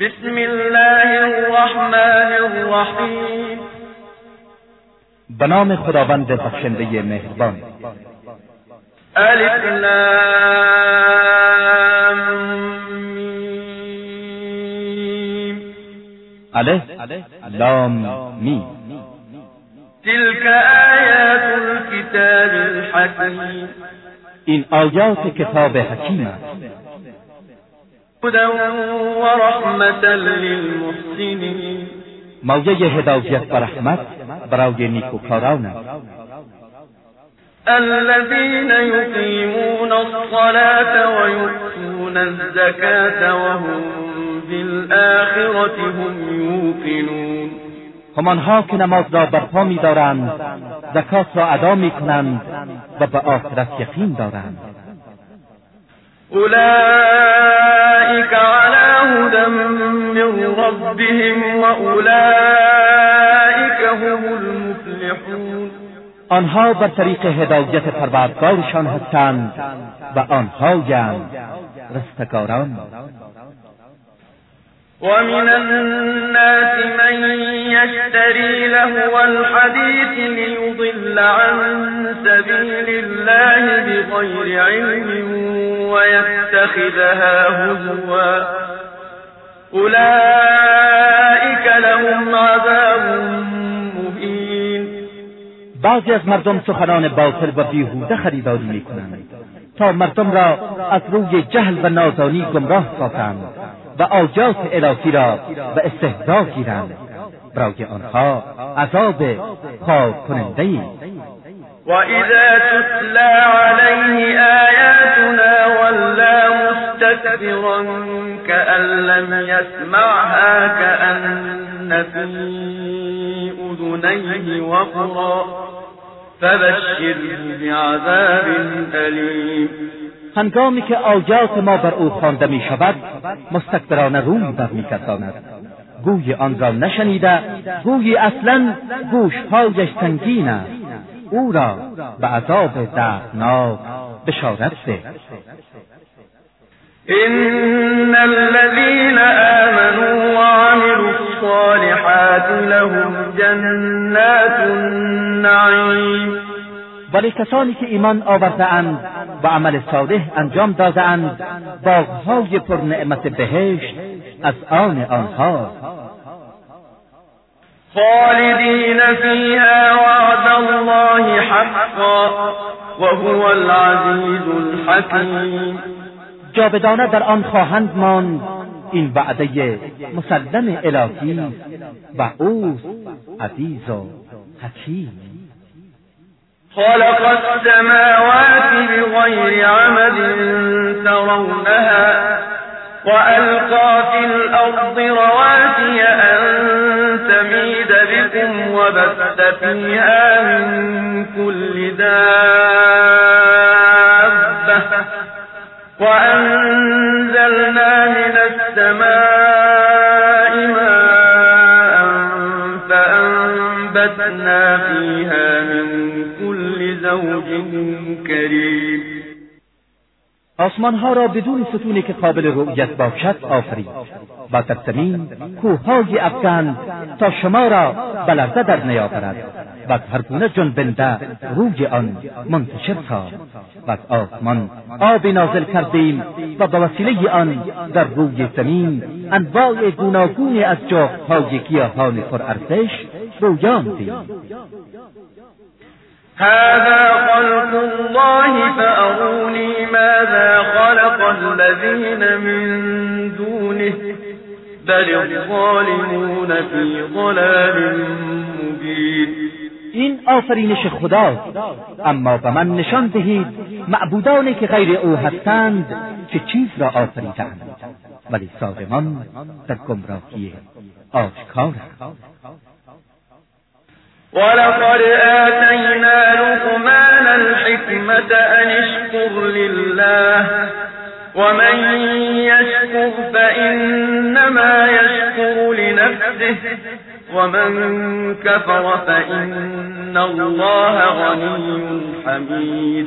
بسم الله الرحمن الرحیم. به نام خداوند بخشنده مهربان. الف لام الف لام میم. تلك آیات الكتاب الحکیم. این آیات کتاب حکیم است. هدى ورحمة للمحسنین مایه هدایت و رحمت برای نیکوکاران. است الذين يقيمون الصلاة ويؤتون الزكاة وهم بالآخرة هم يوقنون. همانها که نماز را برپا میدارند زکات را ادا می‌کنند و به آخرت یقین دارند. أولئك على هدى من ربهم وأولئك هم المفلحون. آنها بر طریق هدایت پروردگارشان هستند و آنهایند رستگاران. ومن الناس من يشتري لهو الحديث ليضل عن سبيل الله بغير علم ويتخذها هزوا. أولئك لهم عذاب مهين. بعضی از مردم سخنان باطل و بیهوده خریداری میکنند. تا مردم را از روی جهل و نادانی گمراه سازند. و آیات الهی را به استهزا گیرند برای آنها عذاب خار کننده ای وإذا تتلى عليه آياتنا ولى مستكبرا كأن لم يسمعها كأن في أذنيه وقرا فبشره بعذاب أليم هنگامی که آیات ما بر او خوانده می شود مستکبرانه روی بر می گوی آن را نشنیده گویی اصلا گوشهایش سنگین است. او را به عذاب دردناک بشارت ده. إن الذين آمنوا وعملوا الصالحات لهم جنات النعيم ولی کسانی که ایمان آوردهاند و عمل صالح انجام دادهاند. باغهای پر نعمت بهشت از آن آنها. خالدين فيها وعد الله حقا وهو العزيز الحكيم جاودانه در آن خواهند ماند. این وعده مسلم الهی و اوست عزیز و حکیم. خلق السماوات بغير عمد ترونها وألقى في الأرض رواسي أن تميد بكم وبث فيها من كل دابة وأنزلنا من السماء كل زوج كريم آسمان ها را بدون ستونی که قابل رؤیت باشد آفرید. و در زمین کوههای تا شما را بلرزه در نیاورد. و از هر گونه جنبنده روی آن منتشر ساخت و آسمان آبی نازل کردیم و به وسیله آن در روی زمین انواع گوناگونی از جاهای گیاهان پرارزش رویاندیم. هذا خلق الله فأروني ماذا خلق الذين من دونه بل الظالمون في ضلال مبين. این آفرینش خداست اما به من نشان دهید معبودانی که غیر او هستند که چیز را آفریدند ولی ظالمان در گمراهی آشکارند ولقد آتينا لقمان الحكمة أن اشكر لله ومن يشكر فإنما يشكر لنفسه ومن كفر فإن الله غني حميد.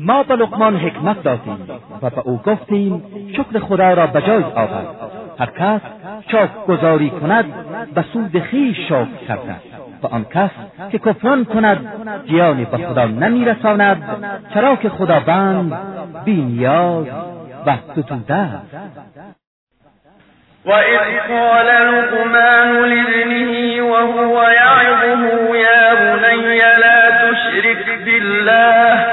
ما به لقمان حکمت دادیم و به او گفتیم شکر خدا را به جای آورد. هر کس چاک گذاری کند به سود خیش شکر کرده آن کس که کفران کند جیانی به خدا نمیرساند چرا که خداوند بینیاز و ستوده است. وإذ قال لقمان لابنه وهو يعظه يا بني لا تشرك بالله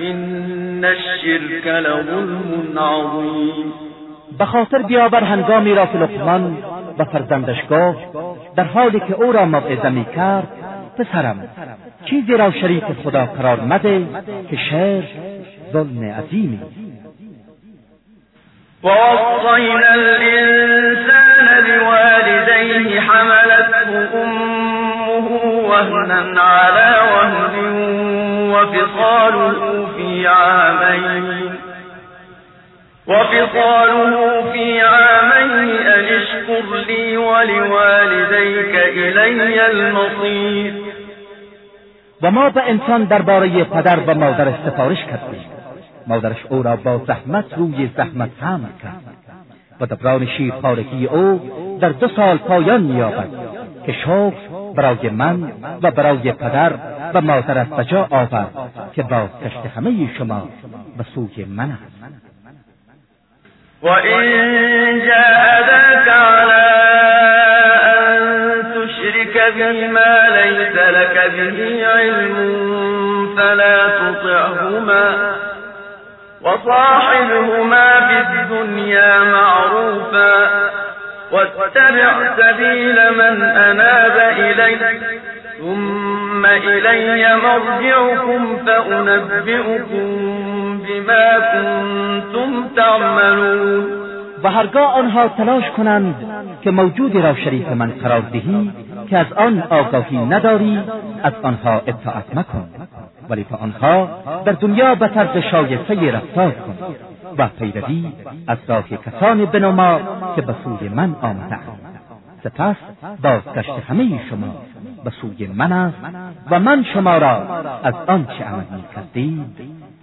إن الشرك لظلم عظيم. به خاطر بیاور هنگامی را که لقمان به فرزندش گفت در حالی که او را موعظه می کرد پسرم چیزی را شریک خدا قرار مده که شرک ظلم عظیمی. ووصينا الإنسان بوالديه حملته أمه وهنا على وهن وفصاله في عامين وفصاله في عامين أن اشكر لي ولوالديك إلي المصير. و ما به انسان درباره پدر و مادر سفارش کردیم مادرش او را با زحمت روی زحمت حمل کرد. و دبران شیرخوارگی او در دو سال پایان مییابد که شکر برای من و برای پدر و مادرت به جا آورد که بازگشت همه شما به سوی من است. وإن جاهداك على أن تشرك بي ما ليس لك به علم فلا تطعهما وصاحبهما في الدنيا معروفا واتبع سبيل من أناب إلي ثم إلي مرجعكم فأنبئكم بما كنتم تعملون. و هرگاه آنها تلاش کنند که موجودی را شریک من قرار دهی که از آن آگاهی نداری از آنها اطاعت مکن. ولی با آنها در دنیا به طرز شایسته رفتار کن و پیروی از راه کسانی بنما که به سوی من آمده سپس بازگشت همه شما به سوی من است و من شما را از آنچه عمل می‌کردید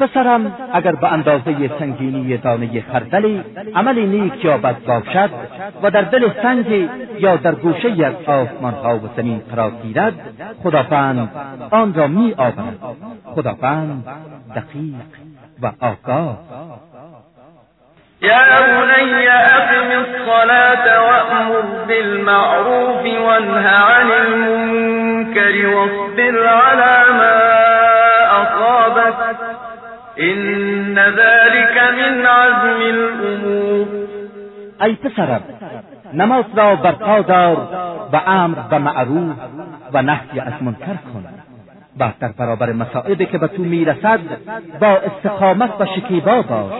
پسرم اگر به اندازه سنگینی دانه خردلی عملی نیک یا بد باشد و در دل سنگ یا در گوشه از آسمان ها و زمین قرار گیرد خداوند آن را می آورد خداوند دقیق و آگاه. يا بني أقم الصلاة وأمر بالمعروف وانه عن المنكر واصبر على ما إن ذلك من عزم الأمور. ای پسرم نماز را برپا دار و امر به معروف و نهی از منکر کن. و در برابر مسائبی که به تو می‌رسد با استقامت و شکیبا باش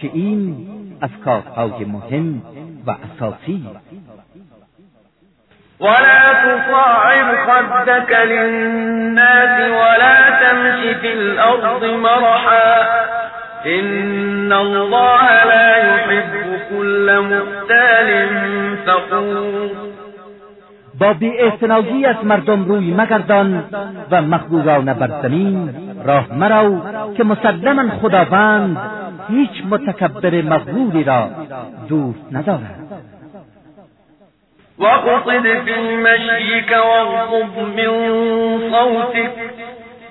که این از کارهای مهم و اساسی ولا تصاعد خدك للناس ولا تمش في الأرض مرحا إن الله لا يحب كل مختال فخور با بی از مردم روی مگردان و مخبورانه بر زمین راه مرو که مسلما خداوند هیچ متکبر مغروری را دوست ندارد. وأقصد في مشيك واغضب من صوتك.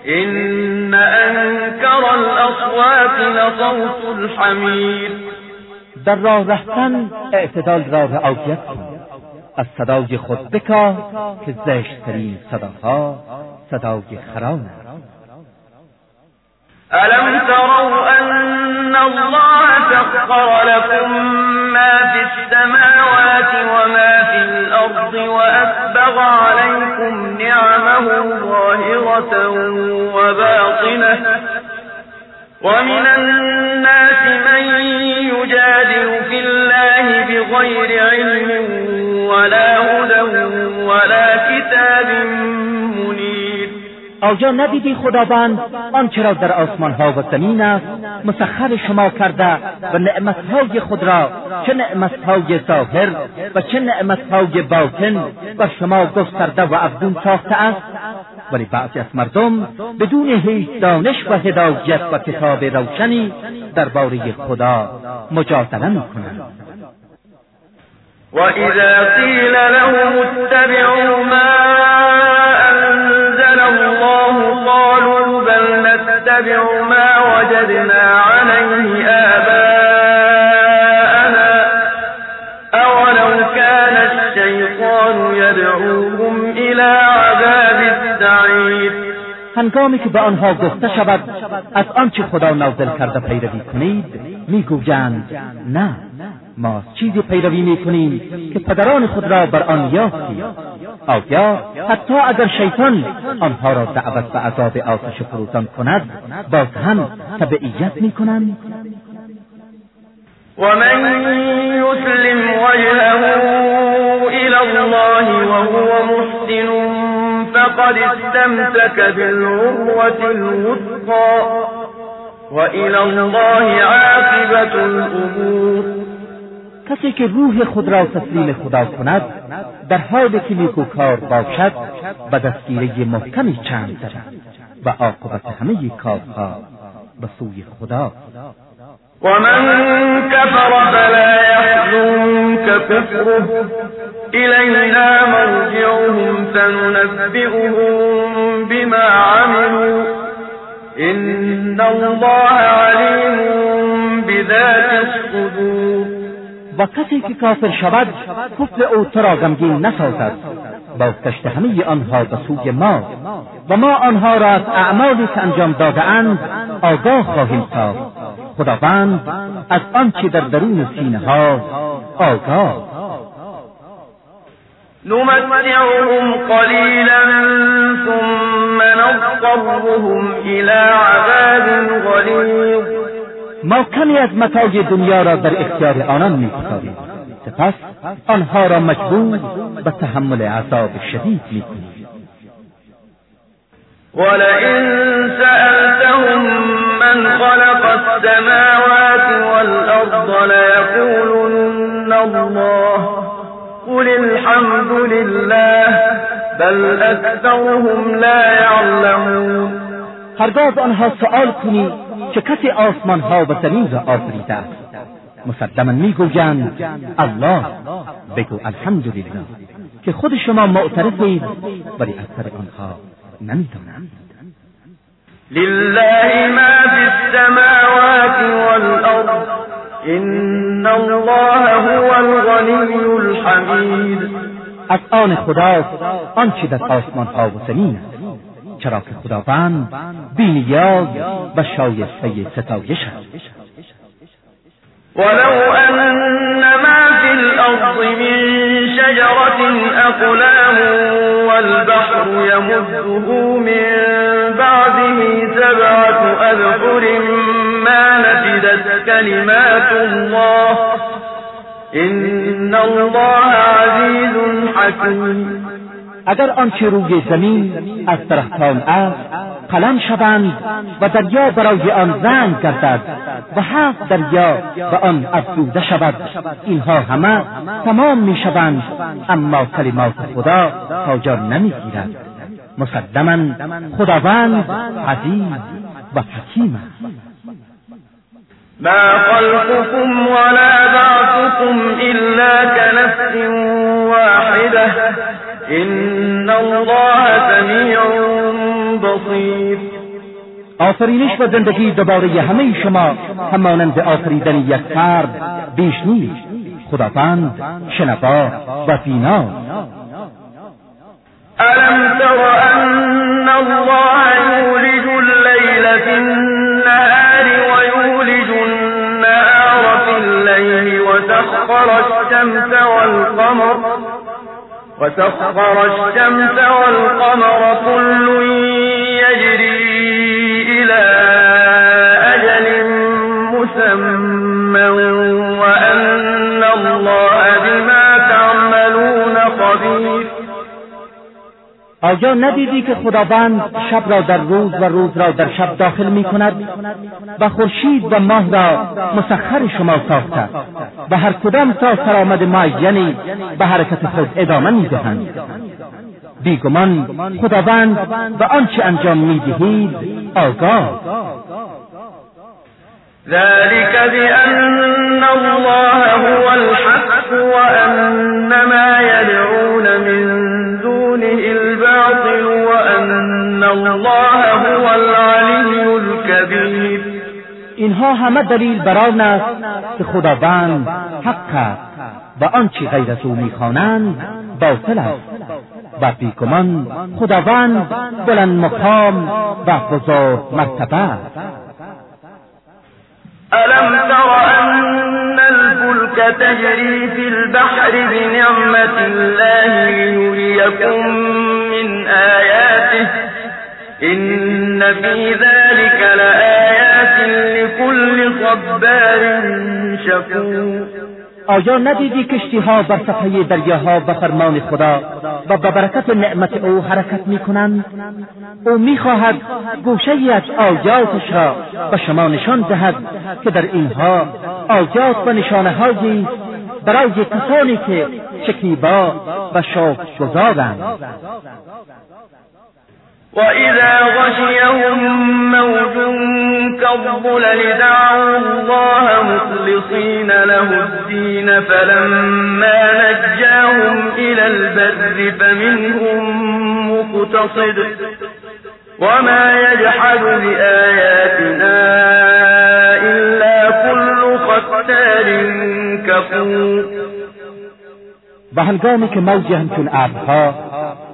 إن أنكر الأصوات لصوت الحمير در راه رفتن اعتدال را رعایت کن. از صدای خود بکا که زشتترین صداها صدای خران است. ألم تروا أن الله سخر لكم نعمه ظاهرة وباطنة. ومن الناس من يجادل في الله بغير علم ولا هدى ولا كتاب آیا ندیدی خداوند آنچه را در آسمان ها و زمین است مسخر شما کرده و نعمتهای خود را چه نعمتهای ظاهر و چه نعمتهای باطن بر شما گسترده و افزون ساخته است؟ ولی بعضی از مردم بدون هیچ دانش و هدایت و کتاب روشنی درباره خدا مجادله می‌کنند. وإذا قيل لهم اتبعوا ما نتبع ما وجدنا عليه آباءنا. أولو كان الشيطان يدعوهم إلى عذاب السعير. هنگامی که به آنها گفته شود از آنچه خدا نازل کرده پیروی کنید میگویند نه ما چیزی پیروی میکنیم که پدران خود را بر آن یافتیم. آیا حتی اگر شیطان آنها را دعوت به عذاب آتش فروزان کند باز هم تبعیت می‌کنند؟ ومن يسلم وجهه إلى الله وهو محسن فقد استمسك بالعروة الوثقى وإلى الله عاقبة الأمور. کسی که روح خود را تسلیم خدا کند در حالی که نیکوکار باشد به دستگیره محکمی چند دارد و عاقبت همه کارها به سوی خدا. ومن كفر فلا يحزنك كفره إلينا مرجعهم فننبئهم بما عملوا. إن الله عليم بذات الصدور. و کسی که کافر شود کفر او تو را غمگین نسازد. بازگشت همه آنها به سوی ما و ما آنها را از اعمالی که انجام دادهاند آگاه خواهیم ساخت. خداوند از آنچه در درون سینه ها آگاه. نمتعهم قليلا ثم نضطرهم إلى عذاب غليظ ما کمی از متاع دنیا را در اختیار آنان می‌گذاریم. سپس آنها را مجبور به تحمل عذاب شدید می‌کنیم. ولئن سألتهم من خلق السماوات والأرض ليقولن الله قل الحمد لله بل أكثرهم لا يعلمون. هرگاه آنها سؤال کنی چه کسی آسمان ها و زمین را آفریده است؟ مسلما می‌گویند الله بگو الحمدلله که خود شما معترفید ولی اکثر آنها نمی‌دانند. لله ما في السماوات والأرض إن الله هو الغني الحميد. از آن خداست آنچه در آسمان ها و زمین است. چرا که خداوند بینیاز و شایسته ستایش است. ولو أن ما في الأرض من شجرة أقلام والبحر يمده من بعده سبعة أبحر ما نفدت كلمات الله. إن الله عزيز حكيم. اگر آنچه روی زمین از درختان است قلم شوند و دریا برای آن زنگ گردد و هفت دریا به آن افزوده شود. اینها همه تمام می شوند اما کلمات خدا تا جا نمی‌گیرد. مسلما خداوند عزیز و حکیم است. ما خلقكم ولا بعثكم إلا كنفس واحدة. الله سميع بصير. آفرینش و زندگی دوباره همه شما همانند آفریدن یک فرد بیش نیست. خداوند شنوا و بینا ألم تر أن الله يولج الليل في النهار ويولج النهار في الليل وسخر الشمس والقمر وسخر الشمس والقمر كل يجري إلى أجل مسمى وأن الله بما آیا ندیدی که خداوند شب را در روز و روز را در شب داخل می کند و خورشید و ماه را مسخر شما ساخته و هر کدام تا سرآمد معینی به حرکت خود ادامه می دهند؟ بیگمان خداوند و آنچه انجام می دهید آگاه. ذلك بأن الله هو اینها همه دلیل بر آن است که خداوند حق است و آنچه غیر از او می‌خوانند باطل است. و بیگمان خداوند بلند مقام و بزرگ مرتبه است. ألم تر أن الفلك تجري في البحر بنعمة الله ليريكم من آياته إن في ذلك لكل صبار آیا ندیدی کشتی ها بر صفحه دریاها به فرمان خدا و به برکت نعمت او حرکت می کنند؟ او می خواهد گوشه از آیاتش را به شما نشان دهد که در اینها آیات و نشانه هایی برای کسانی که شکیبا و شوق گذارند وإذا غشيهم موج كالظلل دعوا الله مخلصين له الدين فلما نجاهم إلى البر فمنهم مقتصد وما يجحد بآياتنا إلا كل ختار كفور به هنگامی که موجی همچون ابرها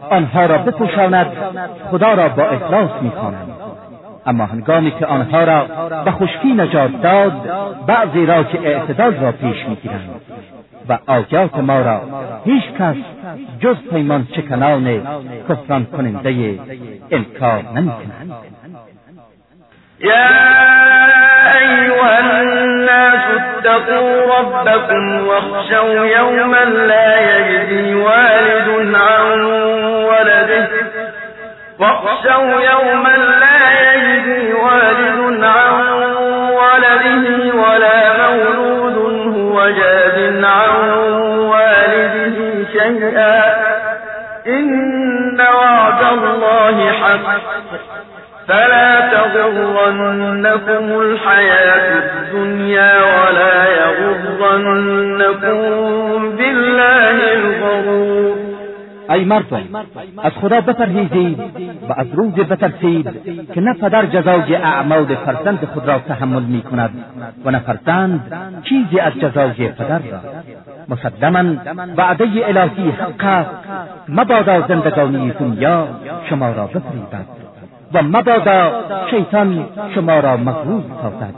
آنها را بپوشاند خدا را با اخلاص می‌خوانند. اما هنگامی که آنها را به خشکی نجات داد بعضی را که اعتدال را پیش می‌گیرند و آیات ما را هیچ کس جز پیمان چکنان کفران کننده انکار نمی‌کنند ایها الناس اتقوا ربكم واخشوا یوما لا یجزی واخشوا يوما لا يجزي والد عن ولده ولا مولود هو جاز عن والده شيئا. إن وعد الله حق. فلا تغرنكم الحياة الدنيا ولا يغرنكم بالله الغرور. ای مردم از خدا بپرهیزید و از روز بترسید که نه پدر جزای اعمال فرزند خود را تحمل می کند و نه فرزند چیزی از جزای پدر را. مسلما وعده الهی حق است مبادا زندگانی دنیا شما را بفریبد و مبادا شیطان شما را مغرور سازد.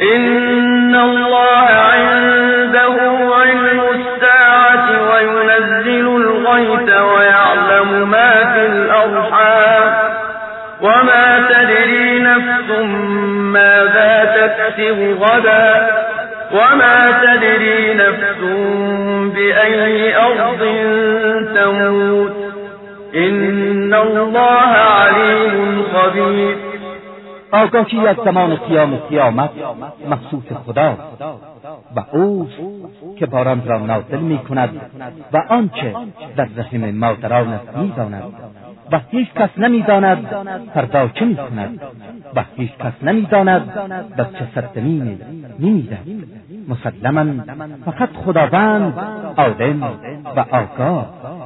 ان الله عنده ماذا تكسب غدا وما تدري نفس بأي أرض تموت إن الله عليم خبير. آگاهی از زمان قیام قیامت مخصوص خدا و اوست که باران را نازل می کند و آنچه در رحم مادران است می داند و هیچ کس نمی داند فردا چه می کند و هیچ کس نمی داند در چه سرزمینی می مسلما فقط خداوند عالم و آگاه.